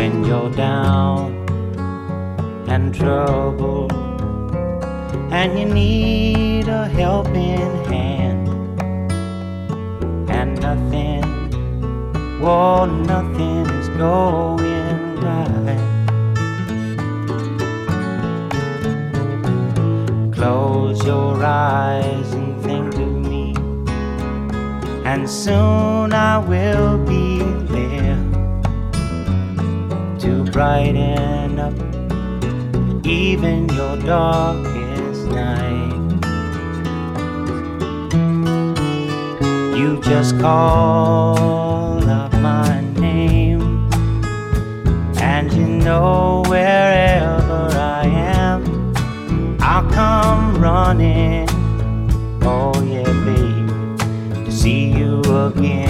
when you're down and troubled and you need a helping hand and nothing, well, nothing is going right. Close your eyes and think of me, and soon I will be brighten up even your darkest night. You just call out my name, and you know wherever I am, I'll come running. Oh, yeah, babe, to see you again.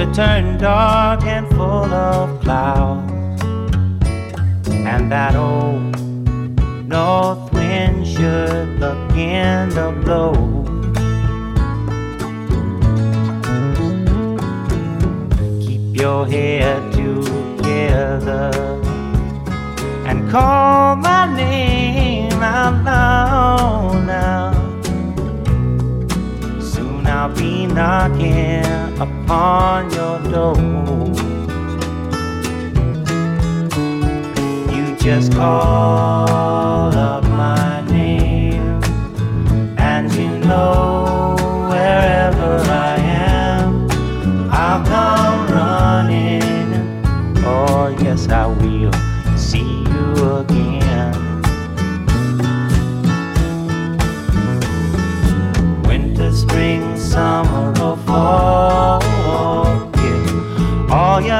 should turn dark and full of clouds, and that old north wind should begin to blow. Keep your head together and call my name out loud now. I'll be knocking upon your door. You just call up my name, and you know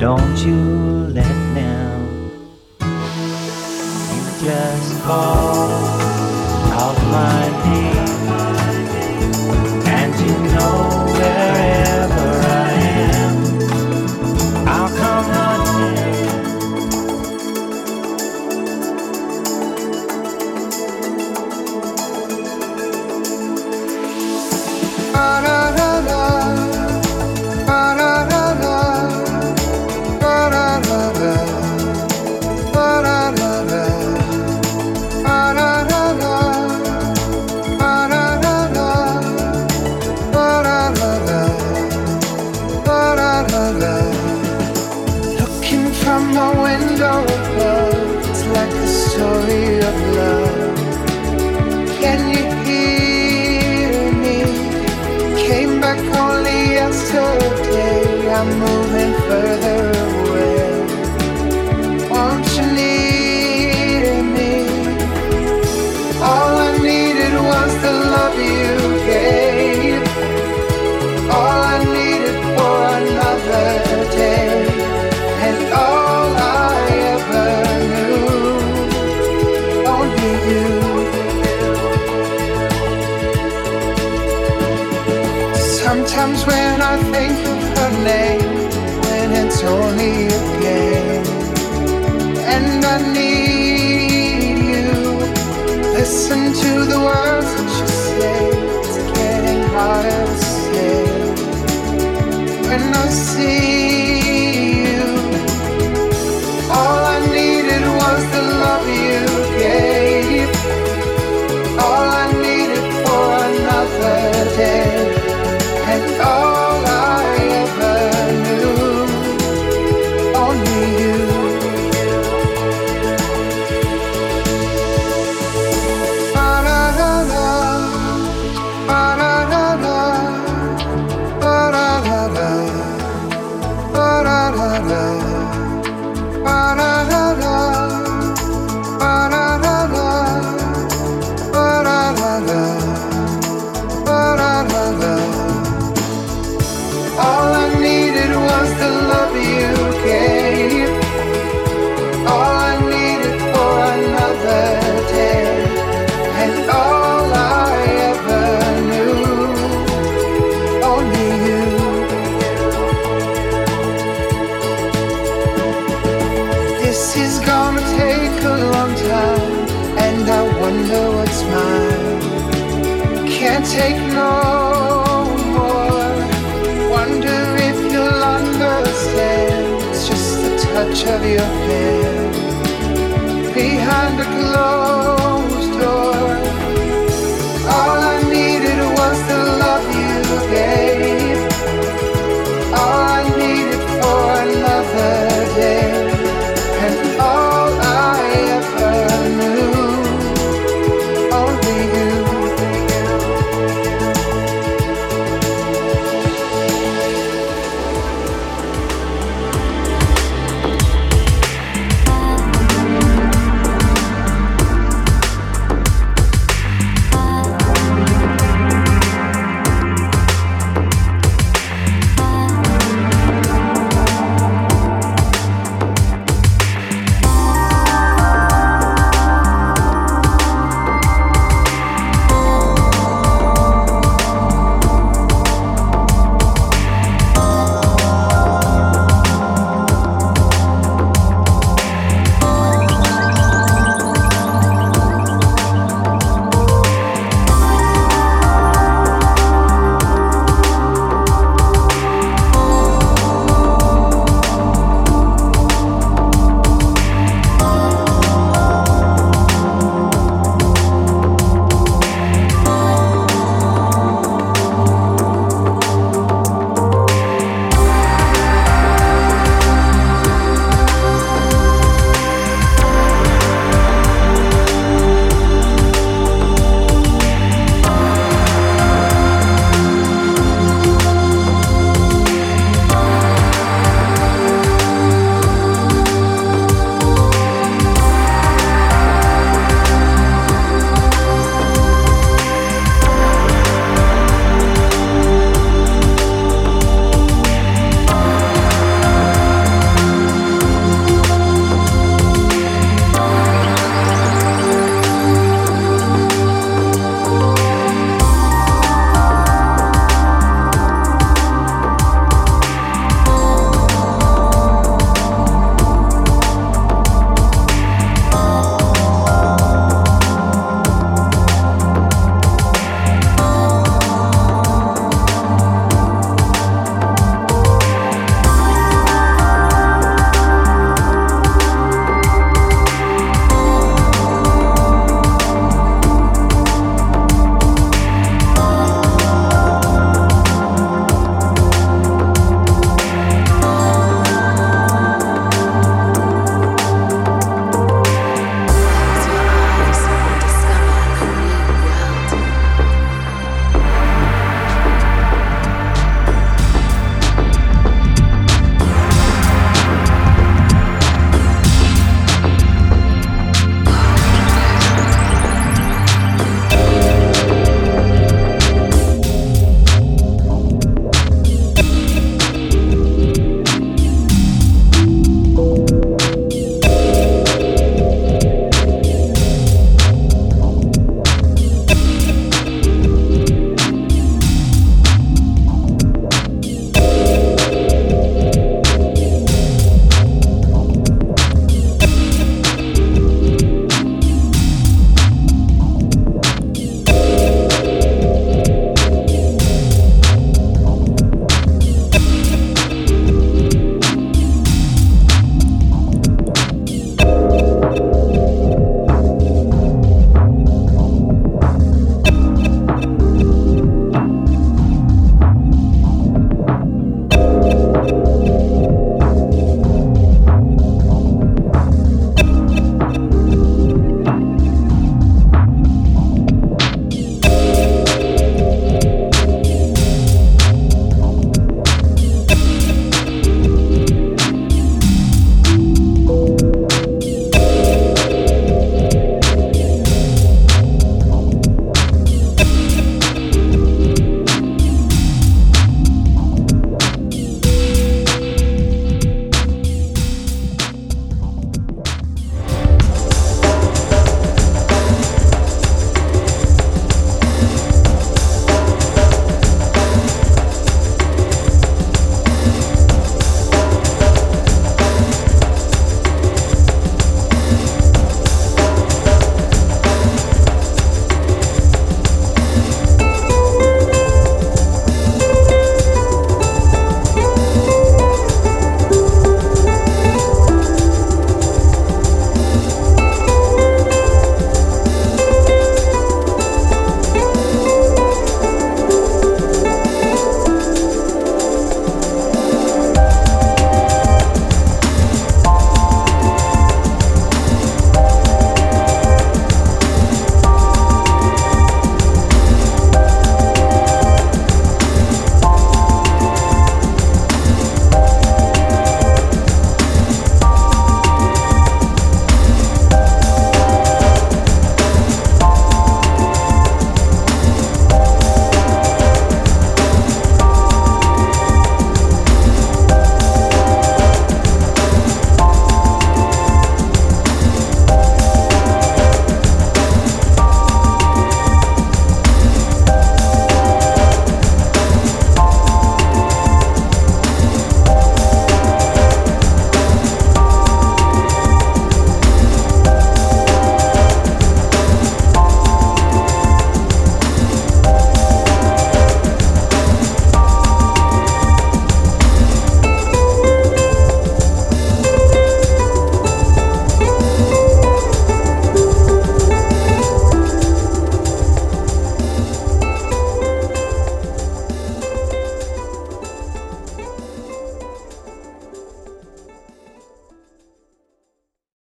don't you let them. You just call out my name, and you know see da. Of your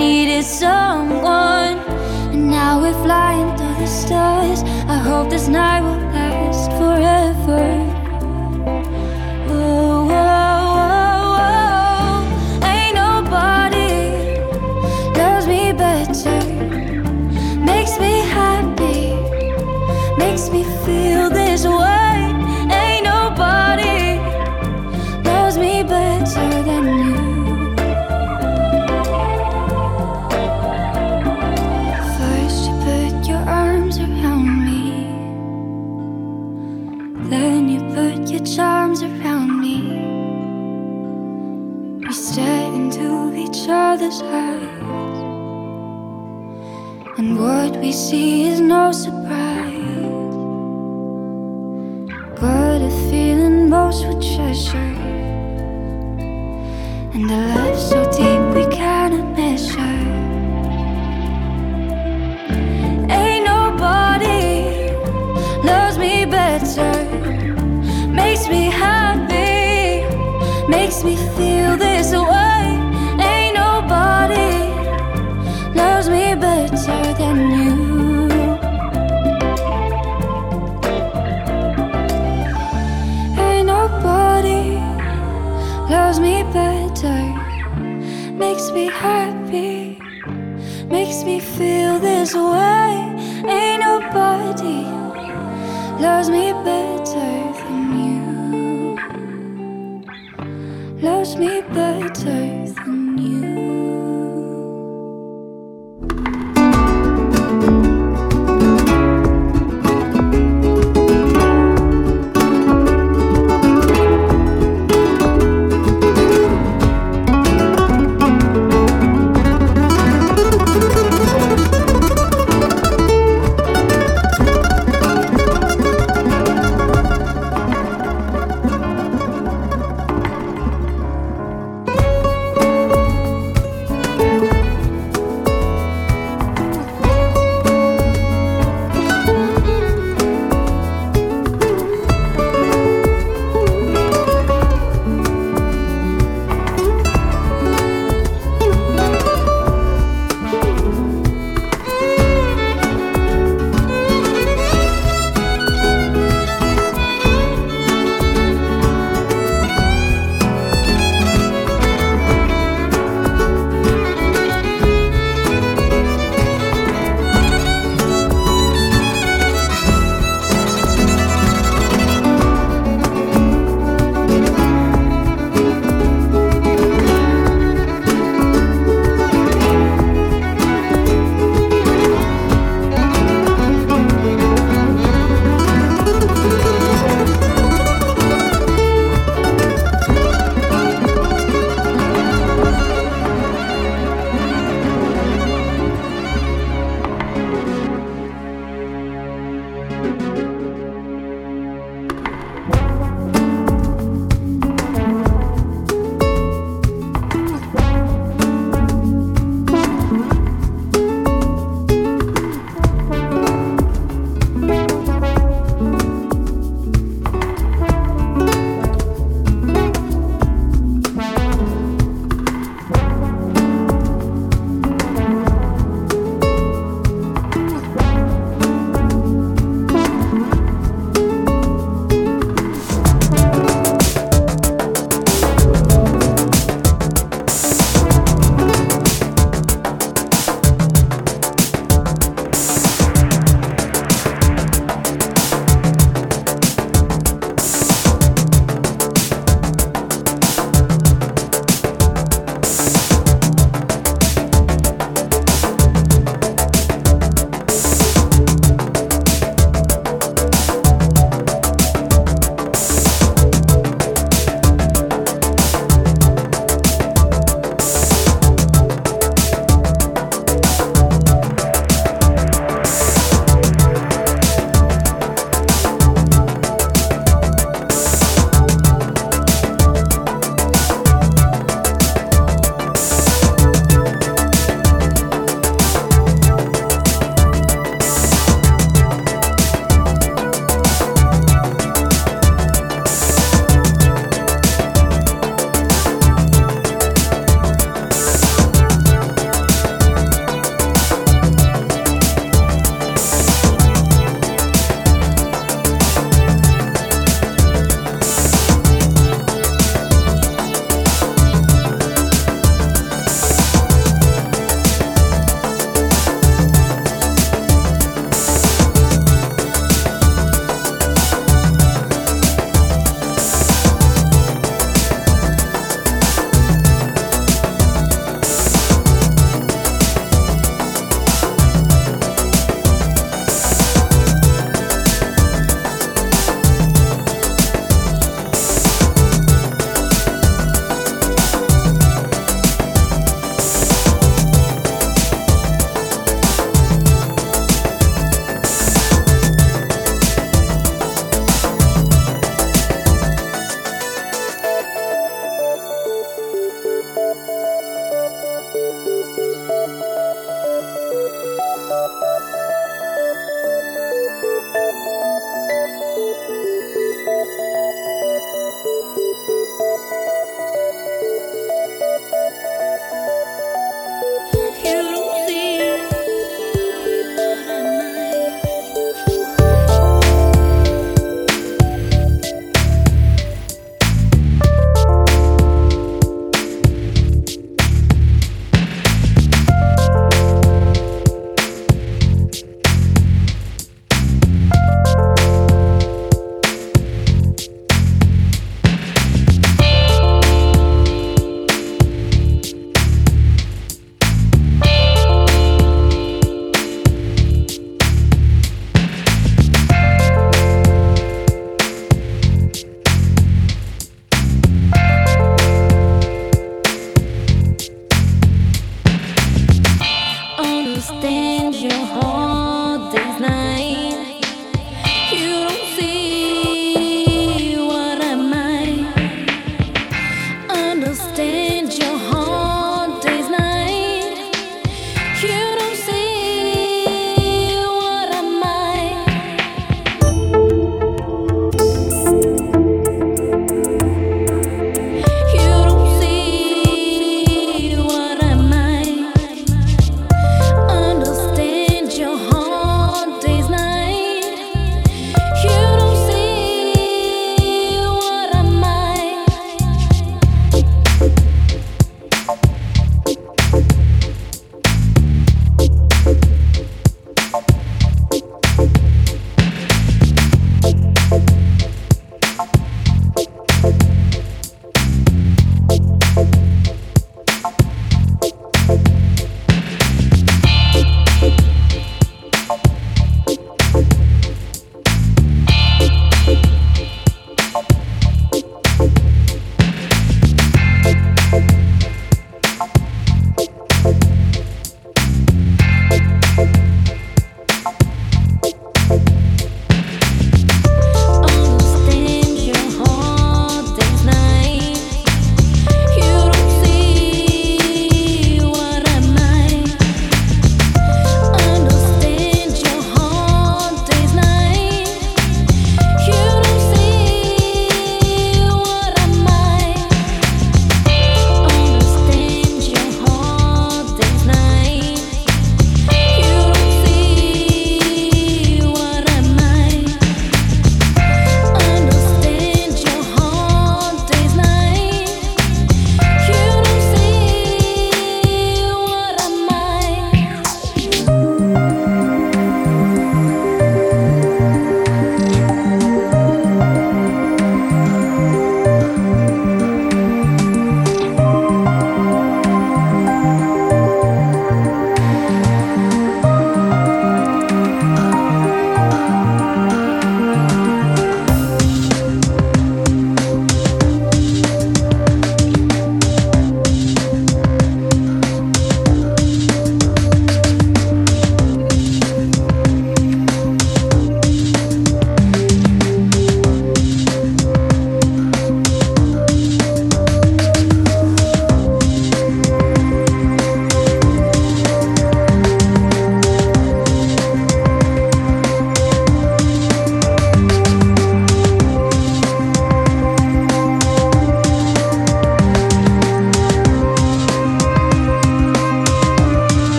needed someone. And now we're flying through the stars. I hope this night will last forever. And what we see is no surprise. Got a feeling most would treasure. And a love so deep we cannot measure. Feel this way. Ain't nobody loves me better than you. Loves me better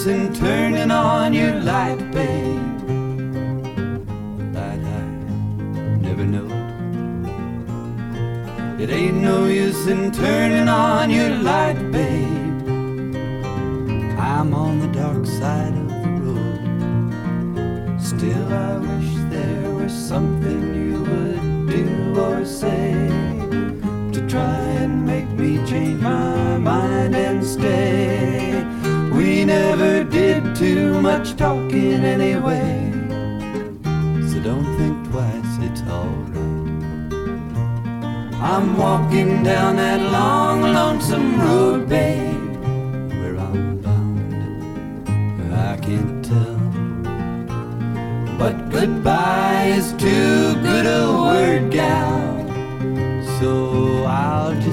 lights and turning on your light, babe. Light I never know. It ain't no use in turning on your light, babe. I'm on the dark side of the road. Still, I wish there was something you would do or say to try and make me change my too much talking anyway, so don't think twice, it's alright. I'm walking down that long, lonesome road, babe, where I'm bound. I can't tell, but goodbye is too good a word, gal. So I'll just